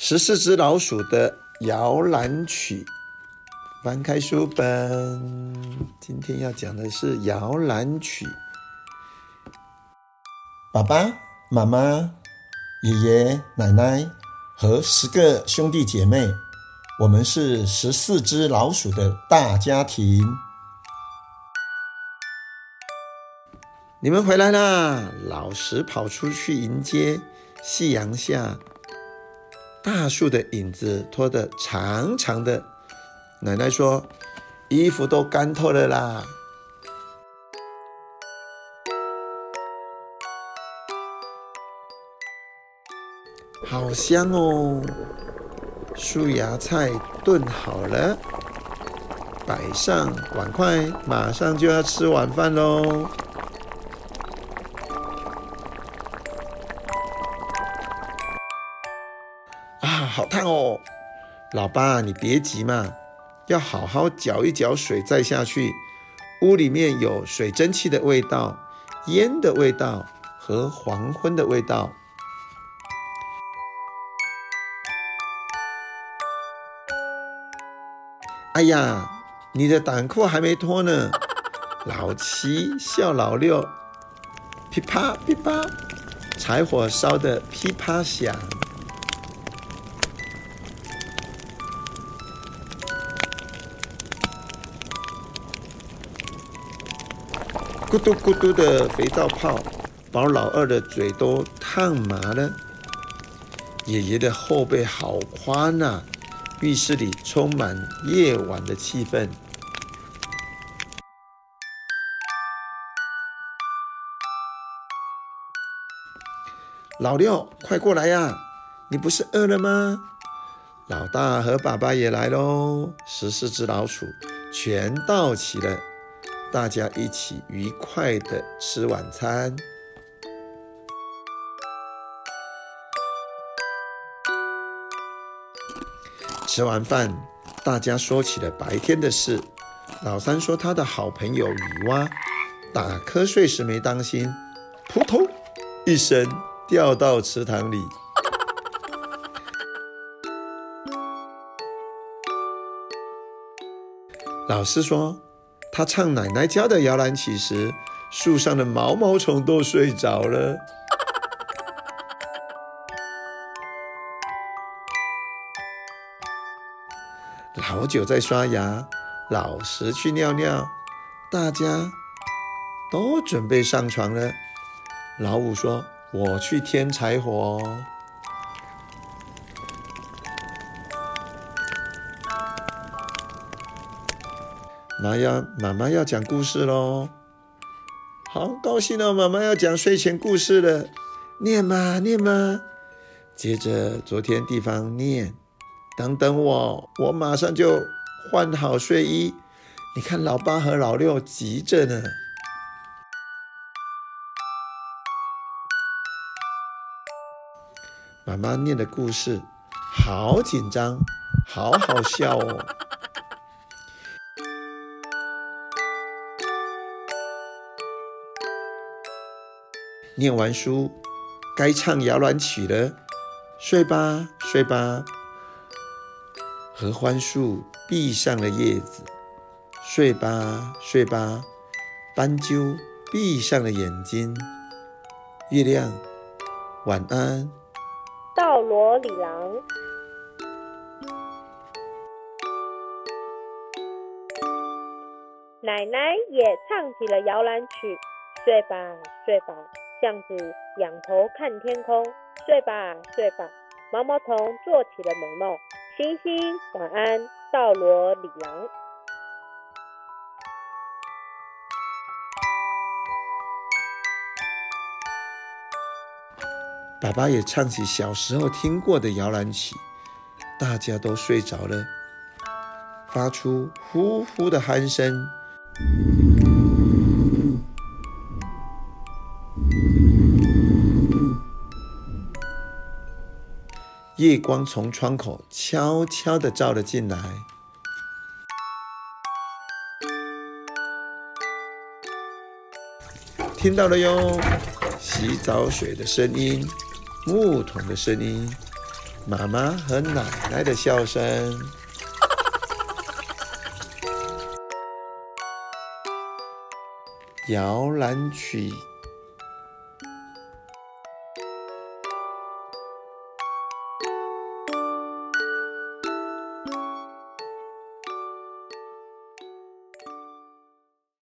十四只老鼠的摇篮曲。翻开书本，今天要讲的是摇篮曲。爸爸妈妈、爷爷奶奶和十个兄弟姐妹，我们是十四只老鼠的大家庭。你们回来啦！老十跑出去迎接。夕阳下，大树的影子拖得长长的。奶奶说：“衣服都干透了啦。”好香哦！树芽菜炖好了，摆上碗筷，马上就要吃晚饭喽。好烫哦！老爸，你别急嘛，要好好搅一搅水再下去。屋里面有水蒸气的味道、烟的味道和黄昏的味道。哎呀，你的短裤还没脱呢！老七笑老六，噼啪噼啪，柴火烧得噼啪响，咕嘟咕嘟的肥皂泡，把老二的嘴都烫麻了。爷爷的后背好宽啊！浴室里充满夜晚的气氛。老六，快过来呀！你不是饿了吗？老大和爸爸也来喽，十四只老鼠全到齐了，大家一起愉快的吃晚餐。吃完饭，大家说起了白天的事。老三说他的好朋友雨蛙打瞌睡时没当心，扑通一声掉到池塘里。老师说他唱奶奶家的摇篮曲时，树上的毛毛虫都睡着了。老九在刷牙，老十去尿尿，大家都准备上床了。老五说：“我去添柴火。”妈呀，妈妈要讲故事喽！好高兴哦，妈妈要讲睡前故事了。念嘛，念嘛。接着昨天地方念。等等我，我马上就换好睡衣。你看，老八和老六急着呢。妈妈念的故事好紧张，好好笑哦。念完书，该唱摇篮曲了。睡吧，睡吧。合欢树闭上了叶子，睡吧，睡吧。斑鸠闭上了眼睛，月亮，晚安。道罗里郎，奶奶也唱起了摇篮曲。睡吧，睡吧，巷子仰头看天空。睡吧，睡吧，毛毛虫做起了美梦。星星晚安，道罗里昂。爸爸也唱起小时候听过的摇篮曲，大家都睡着了，发出呼呼的鼾声。夜光从窗口悄悄地照了进来，听到了哟，洗澡水的声音，木桶的声音，妈妈和奶奶的笑声。摇篮曲